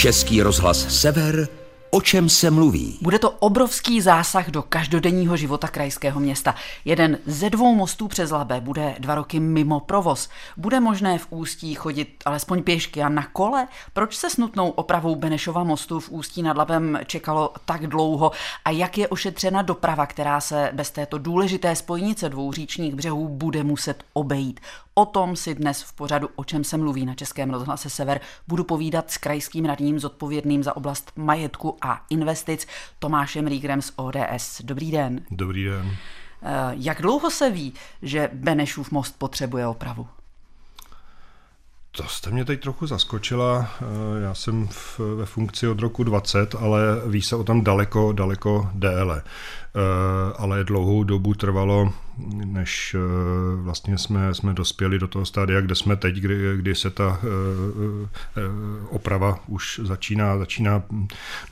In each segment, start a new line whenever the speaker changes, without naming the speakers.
Český rozhlas Sever O čem se mluví?
Bude to obrovský zásah do každodenního života krajského města. Jeden ze dvou mostů přes Labe bude dva roky mimo provoz. Bude možné v Ústí chodit alespoň pěšky a na kole? Proč se s nutnou opravou Benešova mostu v Ústí nad Labem čekalo tak dlouho? A jak je ošetřena doprava, která se bez této důležité spojnice dvou říčních břehů bude muset obejít? O tom si dnes v pořadu, o čem se mluví na Českém rozhlase Sever, budu povídat s krajským radním zodpovědným za oblast majetku a investic Tomášem Rígrem z ODS. Dobrý den.
Dobrý den.
Eh, jak dlouho se ví, že Benešův most potřebuje opravu?
To jste mě teď trochu zaskočila. Eh, já jsem v, ve funkci od roku 20, ale ví se o tom daleko, daleko déle. Eh, ale dlouhou dobu trvalo, než eh, vlastně jsme, jsme dospěli do toho stádia, kde jsme teď, kdy, kdy se ta oprava už začíná, začíná,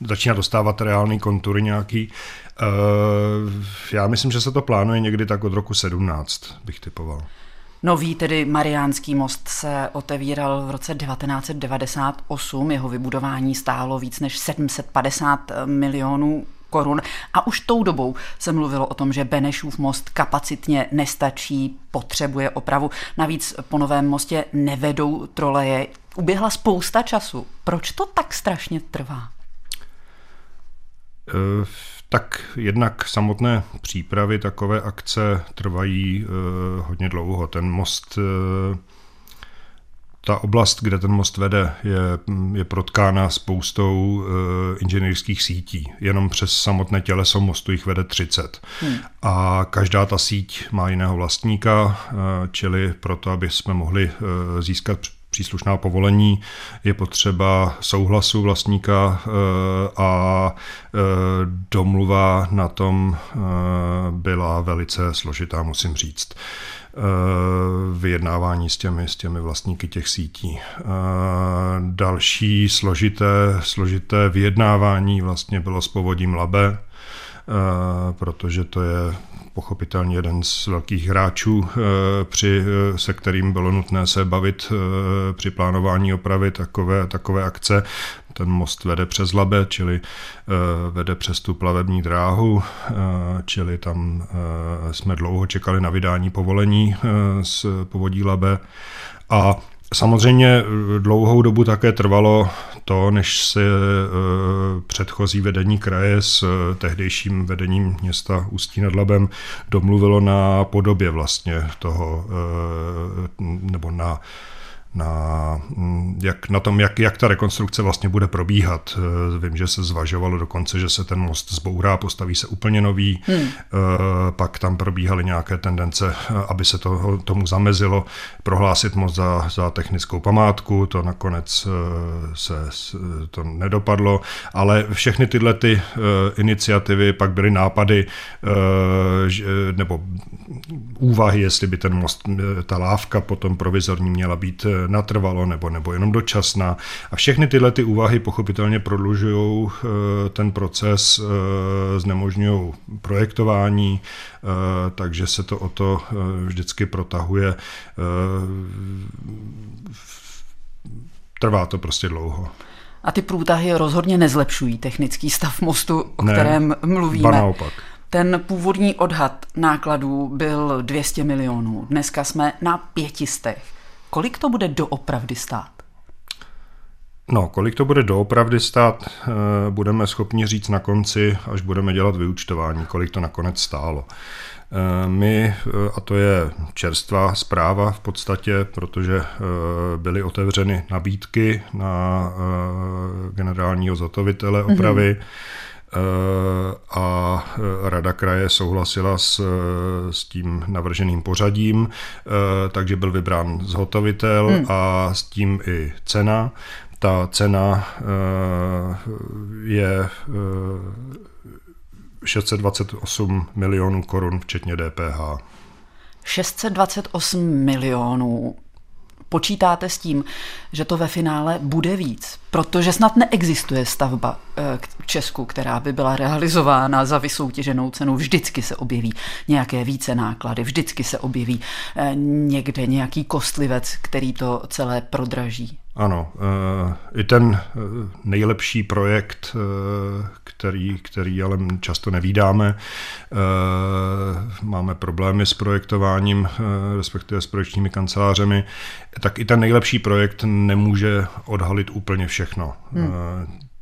začíná dostávat reálný kontury nějaký. Já myslím, že se to plánuje někdy tak od roku 17, bych typoval.
Nový, tedy Mariánský most, se otevíral v roce 1998. Jeho vybudování stálo víc než 750 milionů korun. A už tou dobou se mluvilo o tom, že Benešův most kapacitně nestačí, potřebuje opravu. Navíc po novém mostě nevedou troleje. Uběhla spousta času. Proč to tak strašně trvá?
Uh tak jednak samotné přípravy takové akce trvají uh, hodně dlouho. Ten most, uh, ta oblast, kde ten most vede, je, je protkána spoustou uh, inženýrských sítí. Jenom přes samotné těleso mostu jich vede 30. Hmm. A každá ta síť má jiného vlastníka, uh, čili proto, aby jsme mohli uh, získat příslušná povolení, je potřeba souhlasu vlastníka eh, a eh, domluva na tom eh, byla velice složitá, musím říct. Vyjednávání s těmi, s těmi vlastníky těch sítí. Další složité, složité vyjednávání vlastně bylo s povodím Labe, protože to je pochopitelně jeden z velkých hráčů, eh, při, eh, se kterým bylo nutné se bavit eh, při plánování opravy takové, takové akce. Ten most vede přes Labe, čili vede přes tu plavební dráhu, čili tam jsme dlouho čekali na vydání povolení z povodí Labe. A Samozřejmě eh, dlouhou dobu také trvalo to, než se eh, předchozí vedení kraje s eh, tehdejším vedením města Ústí nad Labem domluvilo na podobě vlastně toho, nebo na na, mm, jak, na tom, jak, jak ta rekonstrukce vlastně bude probíhat. Eh, vím, že se zvažovalo dokonce, že se ten most zbourá, postaví se úplně nový, hmm. Eh, pak tam probíhaly nějaké tendence, eh, aby se to, tomu zamezilo, prohlásit most za, za technickou památku, to nakonec se to nedopadlo, ale všechny tyhle ty iniciativy pak byly nápady nebo úvahy, jestli by ten most, ta lávka potom provizorní měla být natrvalo nebo, nebo jenom dočasná. A všechny tyhle ty úvahy pochopitelně prodlužují eh, ten proces, eh, znemožňují projektování, eh, takže se to o to vždycky protahuje. Trvá to prostě dlouho.
A ty průtahy rozhodně nezlepšují technický stav mostu, o ne, kterém mluvíme.
naopak.
Ten původní odhad nákladů byl 200 milionů. Dneska jsme na pětistech. Kolik to bude doopravdy stát?
No, kolik to bude doopravdy stát, eh, budeme schopni říct na konci, až budeme dělat vyučtování, kolik to nakonec stálo. Eh, my, eh, a to je čerstvá zpráva v podstatě, protože byly otevřeny nabídky na generálního zatovitele opravy, mm-hmm a Rada kraje souhlasila s, eh, s tím navrženým pořadím, takže byl vybrán zhotovitel hmm. a s tím i cena. Ta cena je 628 milionů korun, včetně DPH.
628 milionů počítáte s tím, že to ve finále bude víc, protože snad neexistuje stavba eh, v Česku, která by byla realizována za vysoutěženou cenu. Vždycky se objeví nějaké více náklady, vždycky se objeví eh, někde nějaký kostlivec, který to celé prodraží.
Ano, i ten nejlepší projekt, který, který ale často nevídáme, máme problémy s projektováním, respektive s projekčními kancelářemi, tak i ten nejlepší projekt nemůže odhalit úplně všechno. Hmm.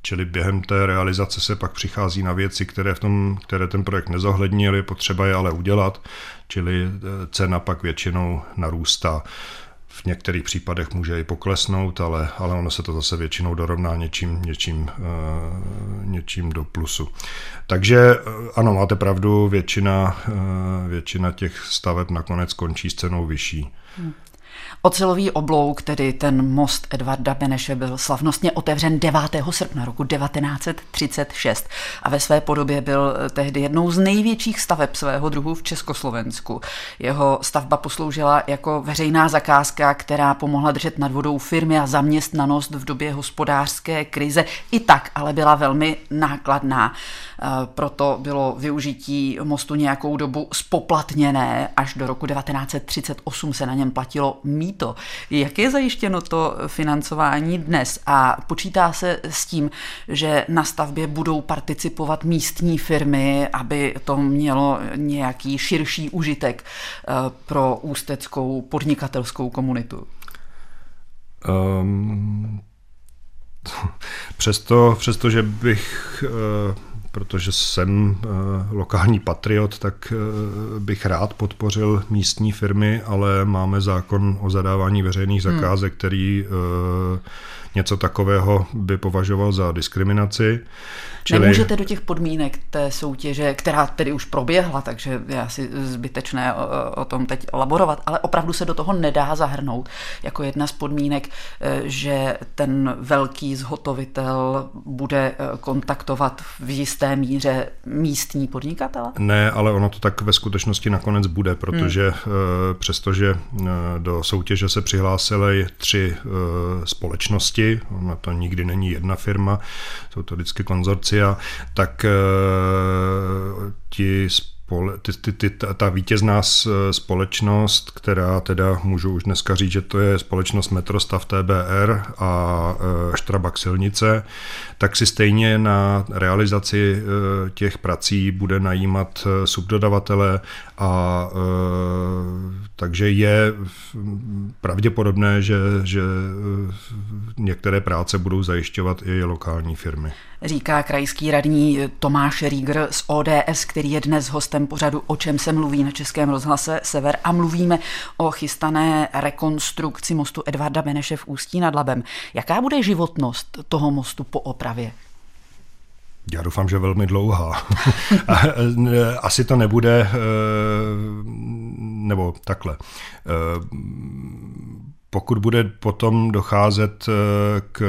Čili během té realizace se pak přichází na věci, které, v tom, které ten projekt nezohlednil, je potřeba je ale udělat, čili cena pak většinou narůstá. V některých případech může i poklesnout, ale, ale ono se to zase většinou dorovná něčím, něčím, uh, něčím do plusu. Takže e, ano, máte pravdu, většina, uh, většina těch staveb nakonec končí s cenou vyšší. Hmm.
Ocelový oblouk, tedy ten most Edvarda Beneše, byl slavnostně otevřen 9. srpna roku 1936 a ve své podobě byl tehdy jednou z největších staveb svého druhu v Československu. Jeho stavba posloužila jako veřejná zakázka, která pomohla držet nad vodou firmy a zaměstnanost v době hospodářské krize. I tak ale byla velmi nákladná. Eh, proto bylo využití mostu nějakou dobu spoplatněné. Až do roku 1938 se na něm platilo mýto. Jak je zajištěno to financování dnes? A počítá se s tím, že na stavbě budou participovat místní firmy, aby to mělo nějaký širší užitek eh, pro ústeckou podnikatelskou komunitu? Um,
přesto, přesto, že bych uh protože jsem eh, lokální patriot, tak eh, bych rád podpořil místní firmy, ale máme zákon o zadávání veřejných zakázek, hmm. který eh, něco takového by považoval za diskriminaci.
Čili... Nemůžete do těch podmínek té soutěže, která tedy už proběhla, takže je asi zbytečné o, o tom teď laborovat, ale opravdu se do toho nedá zahrnout jako jedna z podmínek, eh, že ten velký zhotovitel bude eh, kontaktovat v jisté míře místní podnikatele?
Ne, ale ono to tak ve skutečnosti nakonec bude, protože hmm. přestože do soutěže se přihlásily tři společnosti, ona to nikdy není jedna firma, jsou to vždycky konzorcia, tak eh, ti ty, ty, ty, ta, ta vítězná společnost, která teda můžu už dneska říct, že to je společnost Metrostav TBR a e, Štrabak silnice, tak si stejně na realizaci těch prací bude najímat subdodavatele a takže je pravděpodobné, že, že některé práce budou zajišťovat i lokální firmy
říká krajský radní Tomáš Rígr z ODS, který je dnes hostem pořadu O čem se mluví na Českém rozhlase Sever a mluvíme o chystané rekonstrukci mostu Edvarda Beneše v Ústí nad Labem. Jaká bude životnost toho mostu po opravě?
Já doufám, že velmi dlouhá. Asi to nebude, eh, nebo takhle eh, pokud bude potom docházet eh, k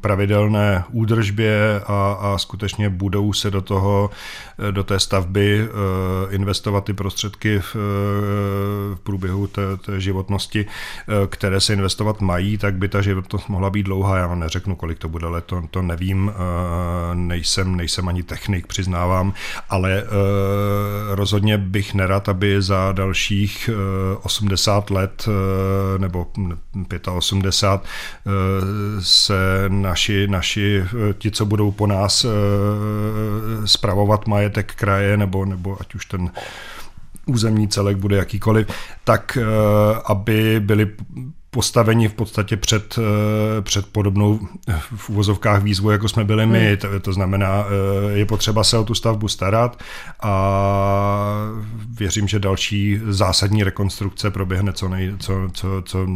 pravidelné údržbě a, a skutečně budou se do toho, eh, do té stavby eh, investovat ty prostředky v, v průběhu té, té životnosti, které se investovat mají, tak by ta životnost mohla být dlouhá. Já vám neřeknu, kolik to bude, ale to, to nevím, nejsem, nejsem ani technik, přiznávám, ale rozhodně bych nerad, aby za dalších 80 let nebo 85, eh, se naši, naši, eh, ti, co budou po nás spravovat eh, majetek kraje, nebo, nebo ať už ten územní celek bude jakýkoliv, tak aby byli postaveni v podstatě před, eh, před podobnou eh, v uvozovkách výzvu, jako jsme byli my. Hmm. To, to znamená, eh, je potřeba se o tu stavbu starat a věřím, že další zásadní rekonstrukce proběhne co, nej, co, co, co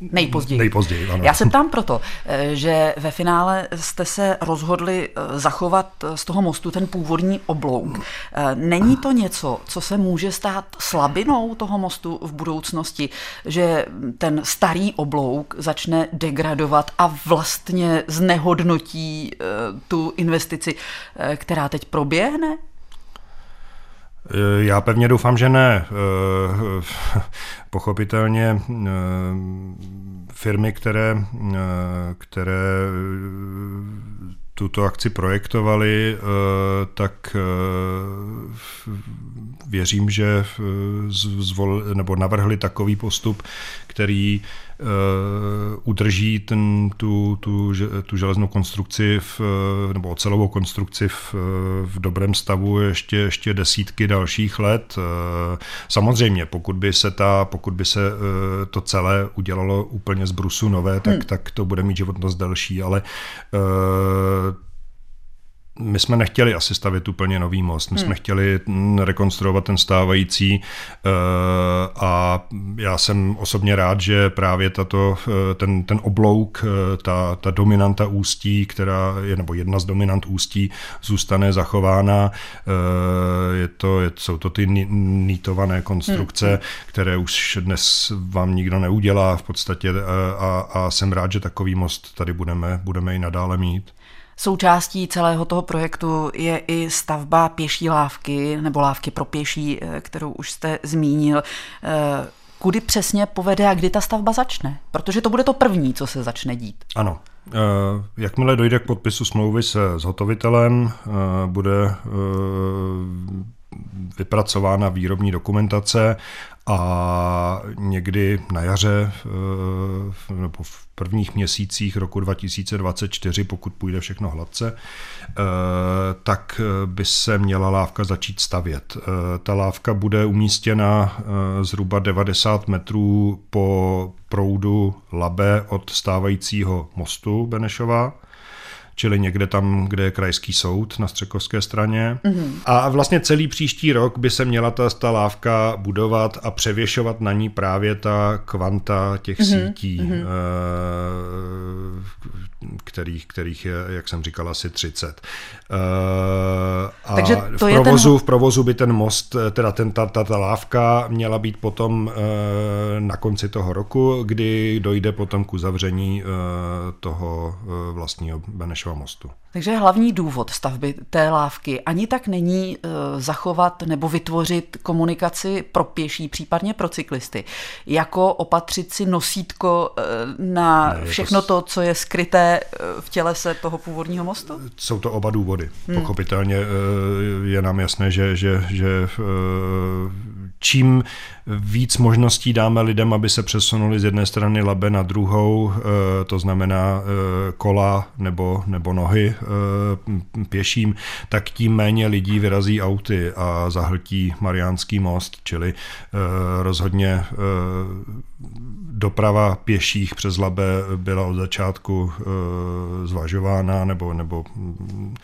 nejpozději.
nejpozději
ano. Já se ptám proto, že ve finále jste se rozhodli zachovat z toho mostu ten původní oblouk. Není to něco, co se může stát slabinou toho mostu v budoucnosti, že ten starý oblouk začne degradovat a vlastně znehodnotí eh, tu investici, eh, která teď proběhne?
Eh, já pevně doufám, že ne. Pochopitelně firmy, které, které tuto akci projektovali, tak věřím, že zvol, nebo navrhli takový postup, který Eh, udrží ten, tu, tu, tu železnou konstrukci v, nebo ocelovou konstrukci v, v dobrém stavu ještě, ještě desítky dalších let. Eh, samozřejmě, pokud by se, ta, pokud by se eh, to celé udělalo úplně z brusu nové, tak, hmm. tak to bude mít životnost delší, ale my jsme nechtěli asi stavět úplně nový most, my hmm. jsme chtěli rekonstruovat ten stávající eh, a já jsem osobně rád, že právě tato, eh, ten, ten oblouk, eh, ta, ta dominanta ústí, která je, nebo jedna z dominant ústí, zůstane zachována. Je to, je, jsou to ty nítované konstrukce, hmm. které už dnes vám nikdo neudělá v podstatě a, a jsem rád, že takový most tady budeme, budeme i nadále mít.
Součástí celého toho projektu je i stavba pěší lávky nebo lávky pro pěší, eh, kterou už jste zmínil. Eh, kudy přesně povede a kdy ta stavba začne? Protože to bude to první, co se začne dít.
Ano. Eh, jakmile dojde k podpisu smlouvy se zhotovitelem, bude vypracována výrobní dokumentace a někdy na jaře eh, nebo v prvních měsících roku 2024, pokud půjde všechno hladce, eh, tak by se měla lávka začít stavět. Eh, ta lávka bude umístěna zhruba 90 metrů po proudu Labe od stávajícího mostu Benešova čili někde tam, kde je krajský soud na Střekovské straně. Mm-hmm. A vlastně celý příští rok by se měla ta, ta lávka budovat a převěšovat na ní právě ta kvanta těch mm-hmm. sítí, mm-hmm. Kterých, kterých je, jak jsem říkal, asi 30. Eh, a Takže to v, provozu, ten... v provozu by ten most, eh, teda ten, ta, ta, ta lávka měla být potom na konci toho roku, kdy dojde potom k uzavření toho vlastního Benešova mostu.
Takže hlavní důvod stavby té lávky ani tak není zachovat nebo vytvořit komunikaci pro pěší, případně pro cyklisty, jako opatřit si nosítko na ne, všechno to... co je skryté v tělese toho původního mostu?
Jsou to oba důvody. Hmm. Pochopitelně je nám jasné, že, že, že čím víc možností dáme lidem, aby se přesunuli z jedné strany labe na druhou, eh, to znamená eh, kola nebo, nebo nohy eh, pěším, tak tím méně lidí vyrazí auty a zahltí Mariánský most, čili rozhodně doprava pěších přes Labe byla od začátku zvažována, nebo, nebo mm,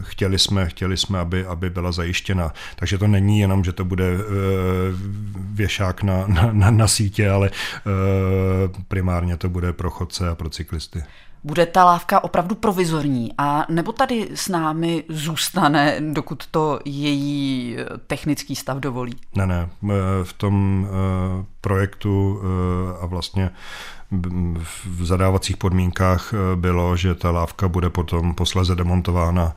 chtěli jsme, chtěli jsme aby, aby byla zajištěna. Takže to není jenom, že to bude věšák na, na, na, na sítě, ale primárně to bude pro chodce a pro cyklisty.
Bude ta lávka opravdu provizorní a nebo tady s námi zůstane, dokud to její eh, technický stav dovolí?
Ne, ne. Eh, v tom projektu a vlastně v zadávacích podmínkách bylo, že ta lávka bude potom posleze demontována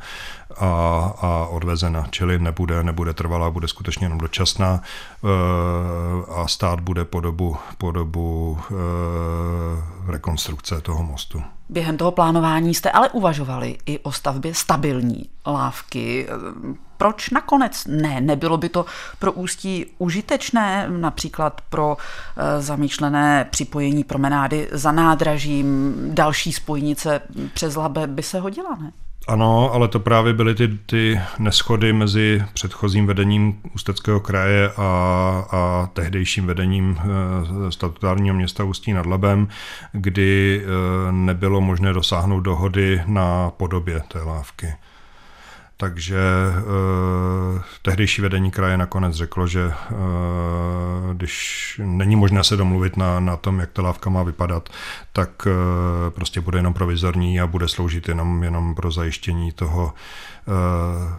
a, a odvezena, čili nebude, nebude trvalá, bude skutečně jenom dočasná eh, a stát bude po dobu, po dobu eh, rekonstrukce toho mostu.
Během toho plánování jste ale uvažovali i o stavbě stabilní lávky. Proč nakonec ne? Nebylo by to pro ústí užitečné, například pro eh, zamýšlené připojení promenády za nádražím, další spojnice přes Labe by se hodila, ne?
Ano, ale to právě byly ty, ty neschody mezi předchozím vedením Ústeckého kraje a, a tehdejším vedením e, statutárního města Ústí nad Labem, kdy e, nebylo možné dosáhnout dohody na podobě té lávky. Takže eh, tehdejší vedení kraje nakonec řeklo, že eh, když není možné se domluvit na, na tom, jak ta lávka má vypadat, tak eh, prostě bude jenom provizorní a bude sloužit jenom, jenom pro zajištění toho eh,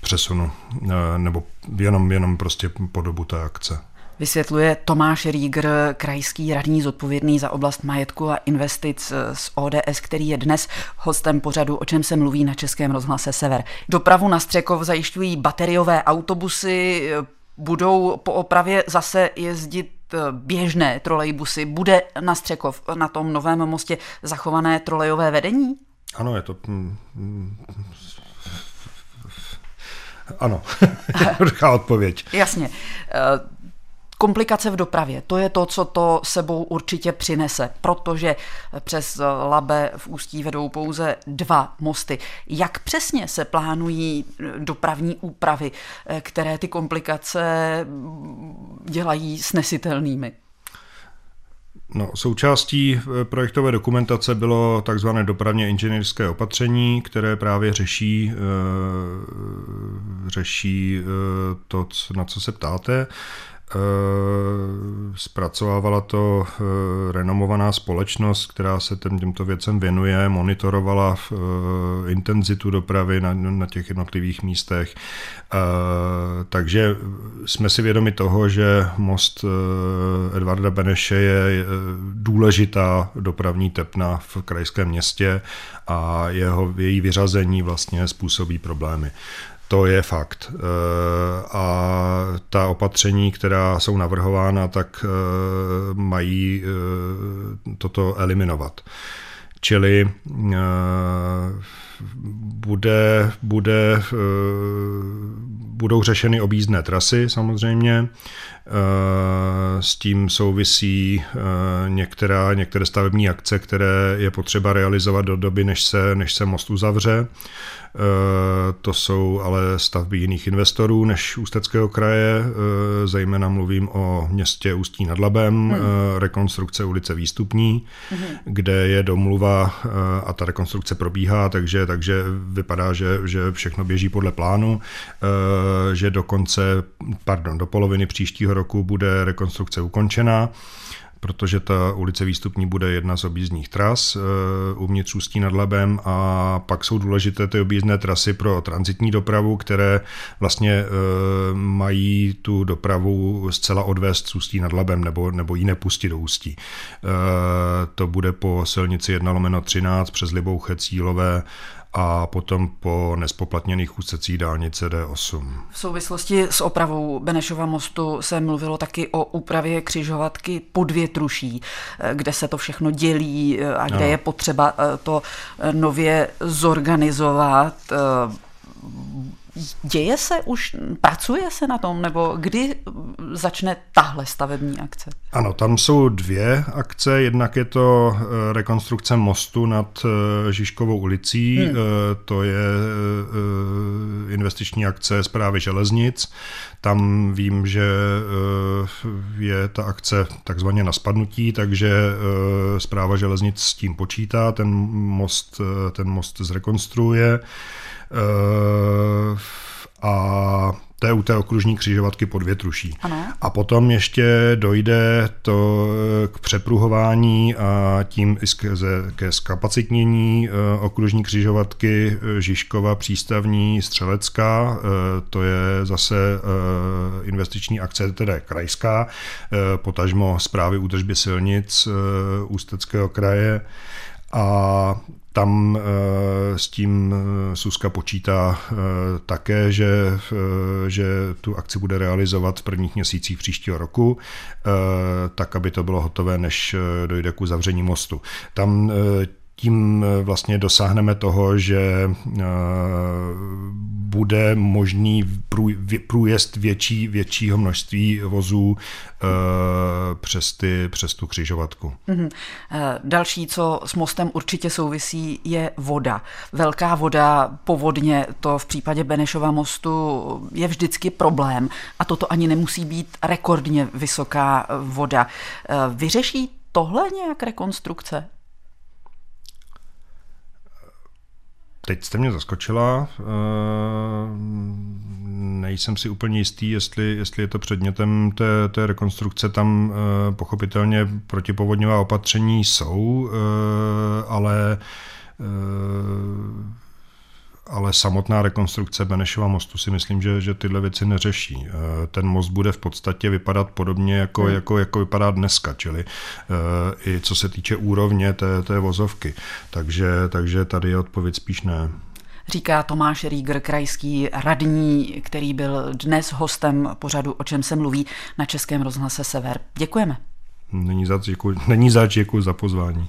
přesunu, eh, nebo jenom, jenom prostě po dobu té akce.
Vysvětluje Tomáš Rígr, krajský radní zodpovědný za oblast majetku a investic z ODS, který je dnes hostem pořadu, o čem se mluví na Českém rozhlase Sever. Dopravu na Střekov zajišťují bateriové autobusy, budou po opravě zase jezdit běžné trolejbusy. Bude na Střekov na tom novém mostě zachované trolejové vedení?
Ano, je to... Mm, mm, ano, jednoduchá odpověď.
Jasně. Komplikace v dopravě, to je to, co to sebou určitě přinese, protože přes Labe v Ústí vedou pouze dva mosty. Jak přesně se plánují dopravní úpravy, které ty komplikace dělají snesitelnými?
No, součástí projektové dokumentace bylo takzvané dopravně inženýrské opatření, které právě řeší, řeší to, na co se ptáte. Eh, zpracovávala to eh, renomovaná společnost, která se těm, těmto věcem věnuje, monitorovala eh, intenzitu dopravy na, na těch jednotlivých místech. Takže jsme si vědomi toho, že most Edvarda Beneše je důležitá dopravní tepna v krajském městě a jeho, její vyřazení vlastně způsobí problémy. To je fakt. Eh, a ta opatření, která jsou navrhována, tak eh, mají eh, toto eliminovat. Čili bude, bude, budou řešeny objízdné trasy samozřejmě, s tím souvisí některá, některé stavební akce, které je potřeba realizovat do doby, než se, než se most uzavře. Eh, to jsou ale stavby jiných investorů než Ústeckého kraje, eh, zejména mluvím o městě Ústí nad Labem, hmm. Eh, rekonstrukce ulice Výstupní, hmm. kde je domluva a ta rekonstrukce probíhá, takže, takže vypadá, že, že všechno běží podle plánu, že do konce, pardon, do poloviny příštího roku bude rekonstrukce ukončena protože ta ulice Výstupní bude jedna z objízdních tras uh, uvnitř Ústí nad Labem a pak jsou důležité ty objízdné trasy pro transitní dopravu, které vlastně uh, mají tu dopravu zcela odvést z Ústí nad Labem nebo, nebo ji nepustit do Ústí. Uh, to bude po silnici 1 lomeno 13 přes Libouche, Cílové, a potom po nespoplatněných úsecích dálnice D8.
V souvislosti s opravou Benešova mostu se mluvilo taky o úpravě křižovatky podvětruší, kde se to všechno dělí a kde no. je potřeba eh, to eh, nově zorganizovat Děje se už, pracuje se na tom, nebo kdy začne tahle stavební akce?
Ano, tam jsou dvě akce. Jednak je to eh, rekonstrukce mostu nad eh, Žižkovou ulicí. Hmm. Eh, to je investiční akce zprávy železnic. Tam vím, že je ta akce takzvaně na spadnutí, takže zpráva železnic s tím počítá, ten most, ten most zrekonstruuje. A to je u té okružní křižovatky pod Větruší.
Ano.
A potom ještě dojde to k přepruhování a tím i ke zkapacitnění eh, okružní křižovatky eh, Žižkova přístavní Střelecká. To je zase investiční akce, teda krajská, potažmo zprávy údržby silnic Ústeckého kraje. A tam eh, s tím eh, Suska počítá eh, také, že, že tu akci bude realizovat v prvních měsících příštího roku, tak, aby to bylo hotové, než dojde k uzavření mostu. Tam tím vlastně dosáhneme toho, že bude možný průjezd větší, většího množství vozů eh, přes, ty, přes tu křižovatku. Mm-hmm.
Další, co s mostem určitě souvisí, je voda. Velká voda, povodně, to v případě Benešova mostu je vždycky problém a toto ani nemusí být rekordně vysoká voda. Eh, vyřeší tohle nějak rekonstrukce?
Teď jste mě zaskočila. Eh, nejsem si úplně jistý, jestli, jestli je to předmětem té, té rekonstrukce. Tam eh, pochopitelně protipovodňová opatření jsou, eh, ale ale samotná rekonstrukce Benešova mostu si myslím, že, že tyhle věci neřeší. Eh, ten most bude v podstatě vypadat podobně, jako, hmm. jako, jako vypadá dneska, čili uh, i co se týče úrovně té, té vozovky. Takže, takže tady je odpověď spíš ne.
Říká Tomáš Rieger, krajský radní, který byl dnes hostem pořadu, o čem se mluví na Českém rozhlase Sever. Děkujeme.
Není za, děkuji, není za, děkuji za pozvání.